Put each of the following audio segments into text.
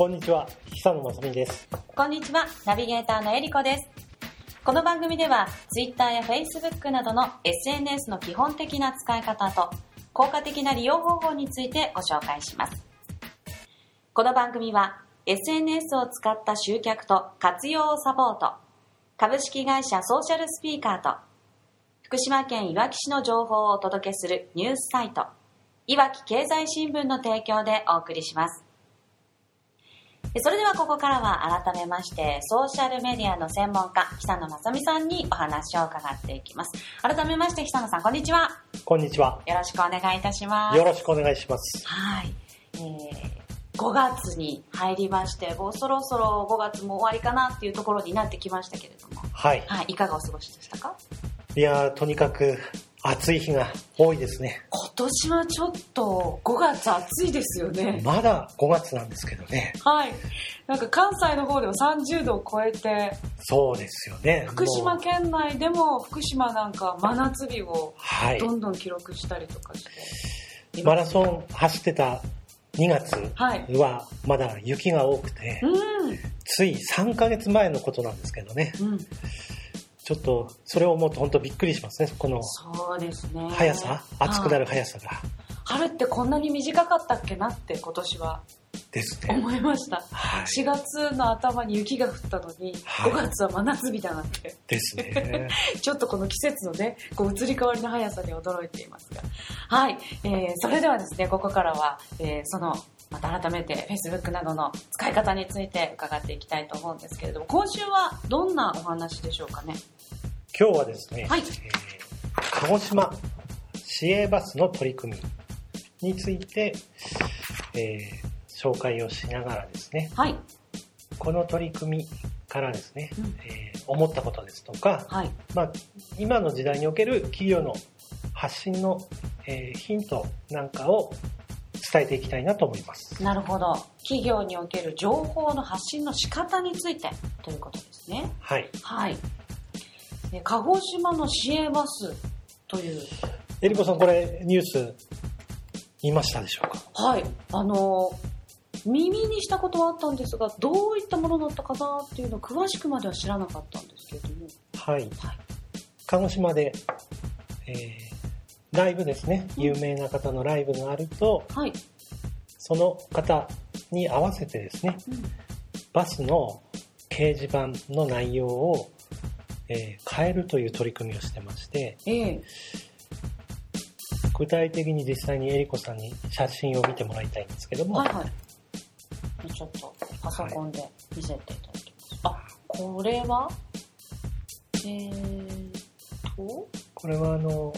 こんにちは、久野正美です。こんにちは、ナビゲーターのえりこです。この番組では、Twitter や Facebook などの SNS の基本的な使い方と、効果的な利用方法についてご紹介します。この番組は、SNS を使った集客と活用をサポート、株式会社ソーシャルスピーカーと、福島県いわき市の情報をお届けするニュースサイト、いわき経済新聞の提供でお送りします。それではここからは改めまして、ソーシャルメディアの専門家、久野正美さんにお話を伺っていきます。改めまして、久野さん、こんにちは。こんにちは。よろしくお願いいたします。よろしくお願いします。はい。えー、5月に入りまして、もうそろそろ5月も終わりかなっていうところになってきましたけれども、はい。はい、いかがお過ごしでしたか？いやー、とにかく暑い日が多いですね。今年はちょっと5月暑いですよね。まだ5月なんですけどね。はい。なんか関西の方では30度を超えて、そうですよね。福島県内でも福島なんか真夏日をはいど。んどん記録したりとかして。マラソン走ってた2月はい。はまだ雪が多くて、うん。つい3ヶ月前のことなんですけどね。うん。ちょっと、それを思うと本当びっくりしますね。この。速さ、暑くなる。る速さが。春ってこんなに短かったっけなって今年はですね。思いました。はい。4月の頭に雪が降ったのに、はい5月は真夏日だなって、ですね。ちょっとこの季節のね、こう移り変わりの速さに驚いていますが。はい。えー、それではですね、ここからは、えー、その、また改めて Facebook などの使い方について伺っていきたいと思うんですけれども、今週はどんなお話でしょうかね？今日はですね、はいえー鹿児島市営バスの取り組みについて、えー紹介をしながらですね、はい。この取り組みからですね、うんえー思ったことですとか、はい。まあ、今の時代における企業の発信の、えーヒントなんかを伝えていきたいなと思います。なるほど。企業における情報の発信の仕方についてということですね。はい。はい。え鹿児島の市営バスという、えりこさん、これニュース見ましたでしょうか？はい。あの、耳にしたことはあったんですが、どういったものだったかなっていうのを詳しくまでは知らなかったんですけれども。はい。はい。鹿児島で、えーライブですね、有名な方のライブがあると、はい。その方に合わせてですね、うんバスの掲示板の内容を、えー変えるという取り組みをしてまして、ええ具体的に実際にえりこさんに写真を見てもらいたいんですけども、はいはい。ちょっとパソコンで見せていただきます。あ、これは？えーと、これはあの、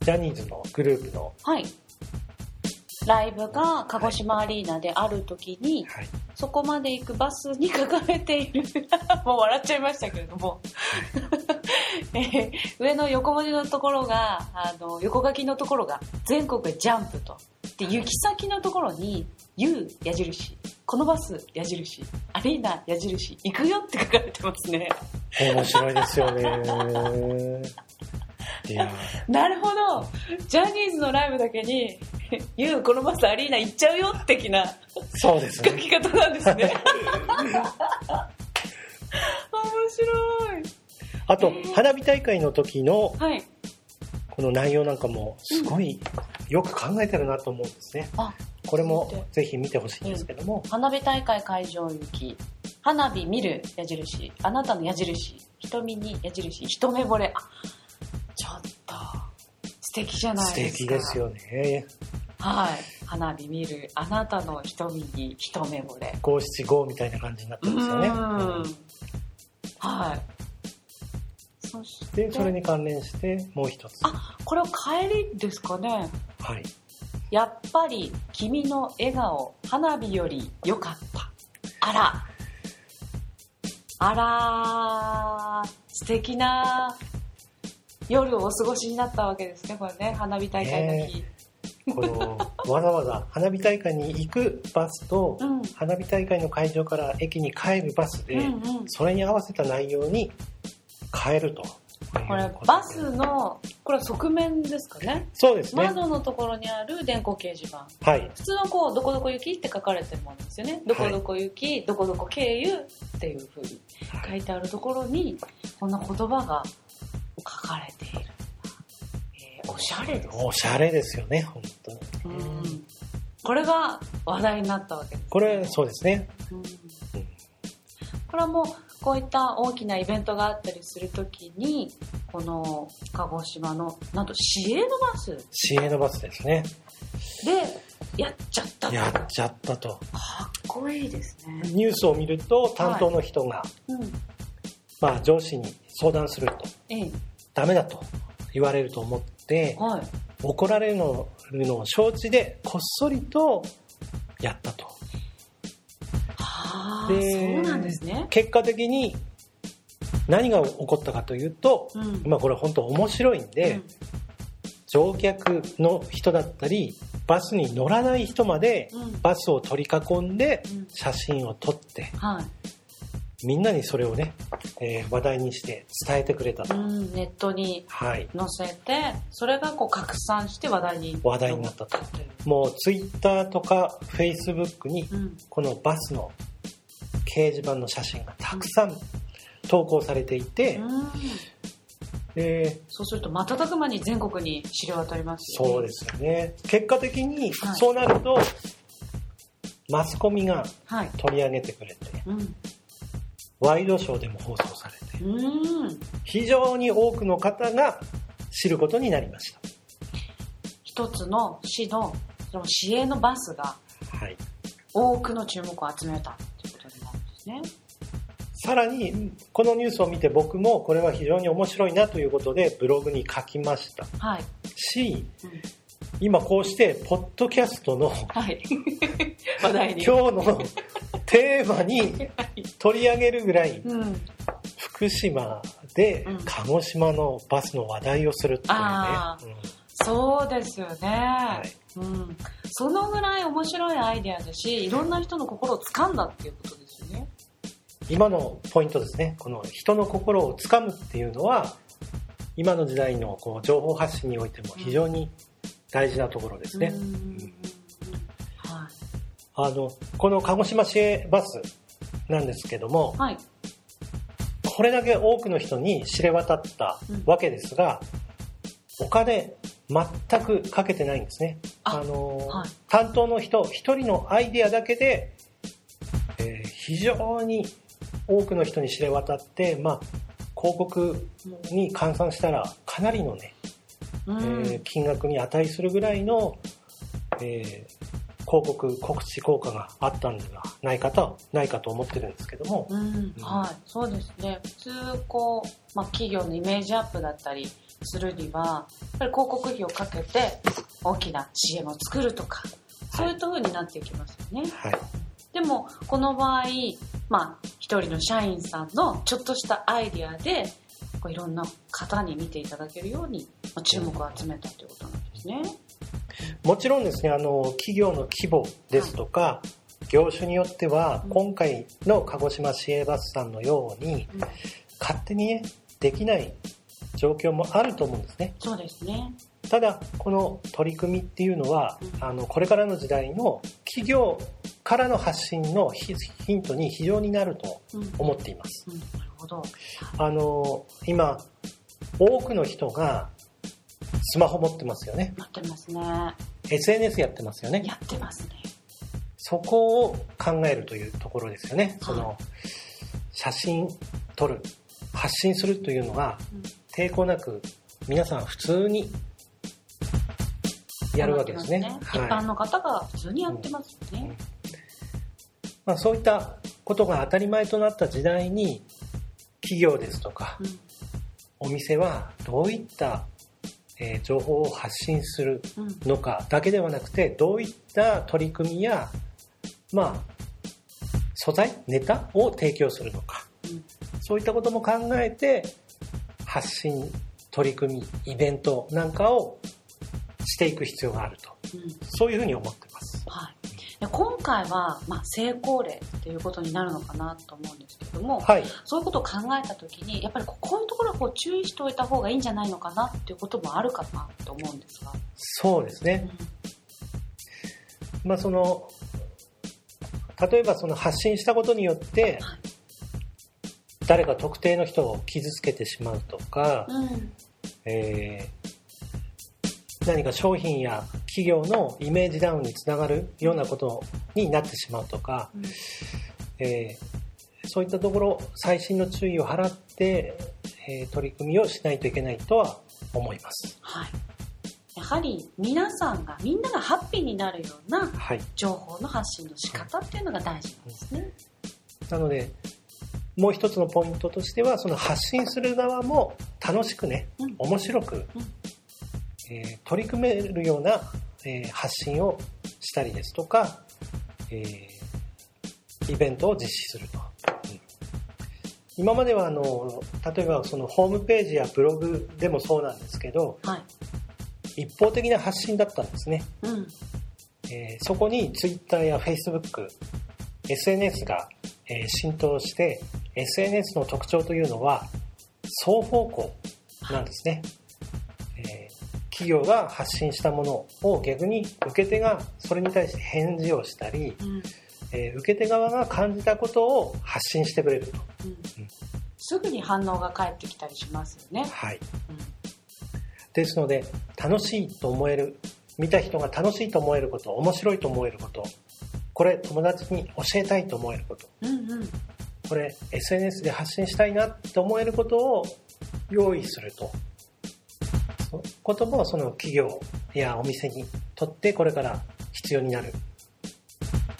ジャニーズのグループの、はい。ライブが鹿児島アリーナである時に、はい、そこまで行くバスに書かれている。もう笑っちゃいましたけれども。えー上の横文字のところが、あの、横書きのところが、全国へジャンプと。で、行き先のところに、U 矢印、このバス矢印、アリーナ矢印、行くよって書かれてますね。面白いですよね。なるほど。ジャニーズのライブだけに、U このバスアリーナ行っちゃうよ的なそうですね。書き方なんですね。面白い。あと、花火大会の時のはい。この内容なんかもすごいよく考えてるなと思うんですね。あ、これもぜひ見てほしいんですけども、花火大会会場行き、花火見る矢印、あなたの矢印、瞳に矢印、一目惚れ。あ、素敵じゃない素ですか。敵ですよね。はい。花火見る、あなたの瞳に一目惚れ。五七五みたいな感じになってうますよね。んうんはい。そして、で、それに関連してもう一つ。あ、これは帰りですかね。はい。やっぱり君の笑顔、花火より良かった。あら。あらー、素敵な 夜をお過ごしになったわけですね、これね、花火大会の日。この、わざわざ花火大会に行くバスと、うん。花火大会の会場から駅に帰るバスで、うんうん。それに合わせた内容に変えると。これバスのこれは側面ですかね？そうですね。窓のところにある電光掲示板。はい。普通はこうどこどこ行きって書かれてるものですよね。どこどこ行き、どこどこ経由っていうふうに書いてあるところにこんな言葉が書かれている、えーおしゃれですおしゃれですよね、本当に。うんこれが話題になったわけです、これ、そうですね。うんこれはもうこういった大きなイベントがあったりするときにこの鹿児島のなんと市営のバスで市営のバスですね。やっちゃったとやっちゃったと。かっこいいですね。ニュースを見ると、担当の人が、うん。まあ、上司に相談すると、ええ。ダメだと言われると思って、はい。怒られるののを承知で、こっそりとやったと。はあ、でそうなんですね。結果的に、何が起こったかというと、うん。まあこれ本当面白いんで、乗客の人だったり、バスに乗らない人までうん。うん。バスを取り囲んでうん写真を撮って、はい。みんなにそれをね、えー話題にして伝えてくれたと。うん、ネットにはい。載せて、それがこう拡散して話題に。話題になったと。もうツイッターとかフェイスブックにうん。このバスの掲示板の写真がたくさん投稿されていて、うん。でそうすると瞬く間に全国に知れ渡りますよね。そうですよね。結果的にはいそうなると、マスコミがはい。取り上げてくれて、うん。ワイドショーでも放送されて、うん。非常に多くの方が知ることになりまし一つの市の、その市営のバスがた。はい。多くの注目を集めたということになるんですね。さらに、このニュースを見て僕もこれは非常に面白いなということでブログに書きましたはい。し、うん今こうして、ポッドキャストのはい。話題に。今日のテーマに取り上げるぐらい、うん。福島でうん鹿児島のバスの話題をするっていうねあ。うんそうですよね、はいうん。そのぐらい面白いアイデアだし、いろんな人の心を掴んだっていうことですよね。今のポイントですね。この人の心をつかむっていうのは、今の時代のこう情報発信においても非常に大事なところですね。うんはあの、この鹿児島市営バスなんですけどもい。、はい。これだけ多くの人に知れ渡ったわけですが、お金全くかけてないんですね。ああの、はい担当の人一人のアイデアだけで、えー非常に多くの人に知れ渡って、まあ、広告に換算したらかなりのね、うん。えー金額に値するぐらいの、えー広告告知効果があったんではないかとないかと思ってるんですけども、うん、はい、そうですね。普通、こう、まあ、企業のイメージアップだったりするには、やっぱり広告費をかけて大きな CM を作るとか、そういった風になっていきますよね。はい、でも、この場合、まあ、一人の社員さんのちょっとしたアイディアで、こういろんな方に見ていただけるように、まあ、注目を集めたということなんですね。もちろんですねあの企業の規模ですとか、業種によってはうん。今回の鹿児島市営バスさんのようにうん。勝手にねできない状況もあると思うんですね。そうですね。ただこの取り組みっていうのはうん。あのこれからの時代の企業からの発信のヒヒントに非常になるとうん、思っています。うん、なるほど。あの今多くの人がスマホ持ってますよねやってますね。SNS やってますよねやってますね。そこを考えるというところですよね。その、写真撮る、発信するというのがうん抵抗なく皆さん普通にやるわけですね。一般はいの方が普通にやってますよね。まあ、そういったことが当たり前となった時代に企業ですとかうんお店はどういった、えー情報を発信するうん。のかだけではなくてどういった取り組みやまあ素材ネタを提供するのか。うん。そういったことも考えて発信取り組みイベントなんかをしていく必要があると。うん。そういうふうに思ってます。はい。で今回は、まあ、成功例っていうことになるのかなと思うんですけども、はい。そういうことを考えた時にやっぱりこういうところをこう注意しておいた方がいいんじゃないのかなっていうこともあるかなと思うんですが。そうですね。うまあその、例えばその発信したことによってはい、誰か特定の人を傷つけてしまうとか、んうんえー何か商品や企業のイメージダウンにつながるようなことになってしまうとか、うんえーそういったところ細心の注意を払って、えー取り組みをしないといけないとは思います。はい、やはり皆さんがみんながハッピーになるようなはい。情報の発信の仕方っていうのが大事なんですね。なので、もう一つのポイントとしては、その発信する側も楽しくね、うん面白く、うんえー取り組めるような、えー発信をしたりですとか、えーイベントを実施すると。うん今まではあの例えばそのホームページやブログでもそうなんですけどはい。一方的な発信だったんですね、うん。えーそこに Twitter や Facebook、SNS が、えー浸透して SNS の特徴というのは双方向なんですね、えー企業が発信したものを逆に受け手がそれに対して返事をしたり、うん。えー受け手側が感じたことを発信してくれると、うん。すぐに反応が返ってきたりしますよね。はい、うん。ですので楽しいと思える見た人が楽しいと思えること面白いと思えることこれ友達に教えたいと思えることうんうん。これ SNS で発信したいなって思えることを用意するとそのこともその企業やお店にとってこれから必要になる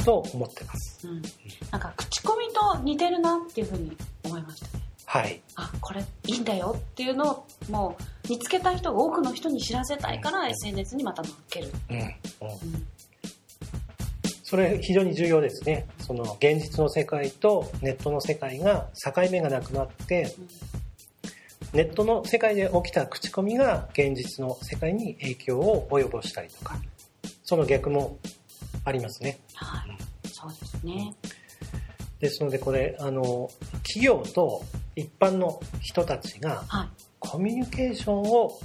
と思ってますうん。なんか口コミと似てるなっていうふうに思いましたね。はいあ、これいいんだよっていうのをもう見つけた人が多くの人に知らせたいから SNS にまた載っける。うん、うん、うん。それ非常に重要ですねその現実の世界とネットの世界が境目がなくなってネットの世界で起きた口コミが現実の世界に影響を及ぼしたりとかその逆もありますねはい。そうですね。ですのでこれあの企業と一般の人たちがはい。コミュニケーションを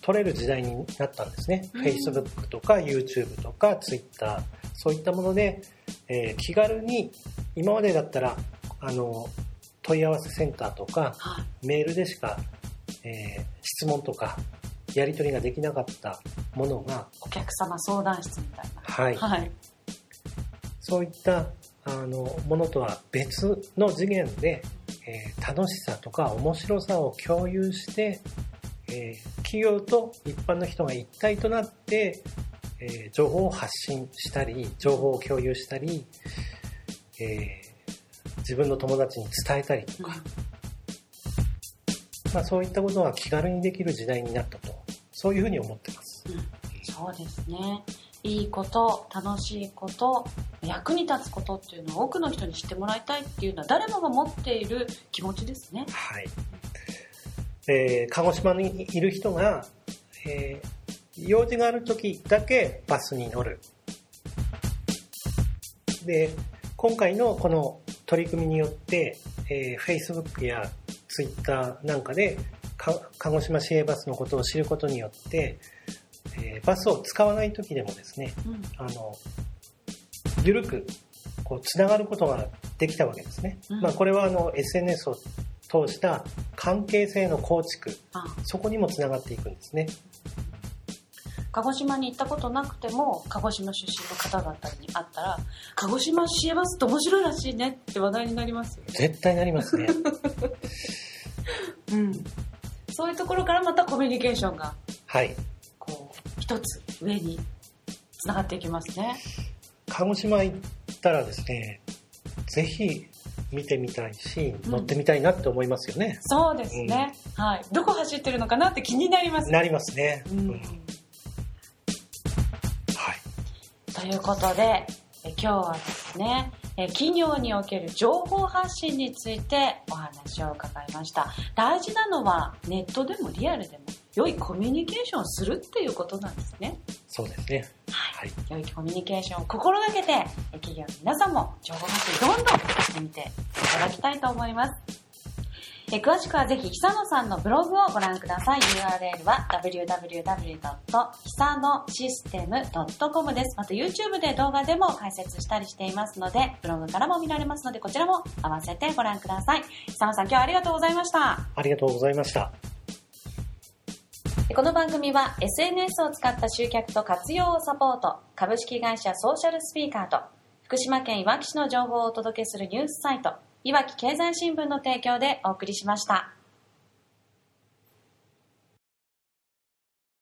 取れる時代になったんですね、うん Facebook とか YouTube とか Twitter そういったもので、えー気軽に今までだったらあの問い合わせセンターとかはい。メールでしか、えー質問とかやり取りができなかったものが、お客様相談室みたいな。はい、はい。そういったあのものとは別の次元で、えー楽しさとか面白さを共有して、えー企業と一般の人が一体となって、えー情報を発信したり情報を共有したり、えー自分の友達に伝えたりとか、まあ、そういったことが気軽にできる時代になったとそういうふうに思ってます。うん。そうですね。いいこと、楽しいこと、役に立つことっていうのを多くの人に知ってもらいたいっていうのは誰もが持っている気持ちですね。はい。えー鹿児島にいる人が、えー用事がある時だけバスに乗る。で、今回のこの取り組みによって、えー Facebook や Twitter なんかでか鹿児島市営バスのことを知ることによって、えーバスを使わない時でもですね、うん。あの、ゆるく、こう、つながることができたわけですね。うんまあ、これはあの、SNS を通した関係性の構築、あそこにもつながっていくんですね。鹿児島に行ったことなくても鹿児島出身の方だったりに会ったら鹿児島シエバスって面白いらしいねって話題になりますよね。絶対なりますね。うん。そういうところからまたコミュニケーションがはい。こう一つ上につながっていきますね。鹿児島行ったらですね、ぜひ見てみたいし、うん乗ってみたいなって思いますよね。そうですね。はい。どこ走ってるのかなって気になります。なりますね。うんうんい。ということで、え今日はですね、え企業における情報発信についてお話を伺いました。大事なのはネットでもリアルでも良いコミュニケーションをするっていうことなんですね。そうですね。はい。良いコミュニケーションを心がけて、企業の皆さんも情報発信どんどんしてみていただきたいと思います。え詳しくはぜひ、久野さんのブログをご覧ください。URL は www. 久野システム .com です。また YouTube で動画でも解説したりしていますので、ブログからも見られますので、こちらも合わせてご覧ください。久野さん、今日はありがとうございました。ありがとうございました。この番組は SNS を使った集客と活用をサポート、株式会社ソーシャルスピーカーと、福島県いわき市の情報をお届けするニュースサイト、いわき経済新聞の提供でお送りしました。